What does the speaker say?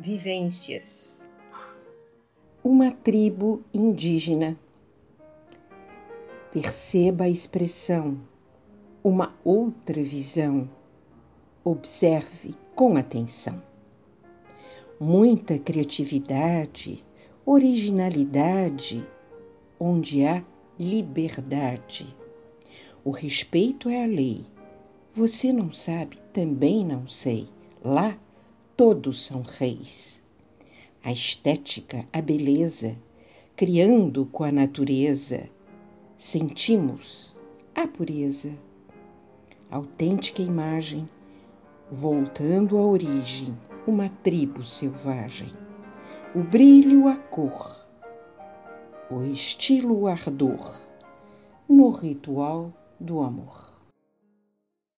Vivências. Uma tribo indígena. Perceba a expressão, uma outra visão. Observe com atenção. Muita criatividade, originalidade, onde há liberdade. O respeito é a lei. Você não sabe, também não sei. Lá todos são reis. A estética, a beleza, criando com a natureza, sentimos a pureza. Autêntica imagem, voltando à origem, uma tribo selvagem. O brilho, a cor, o estilo, o ardor, no ritual do amor.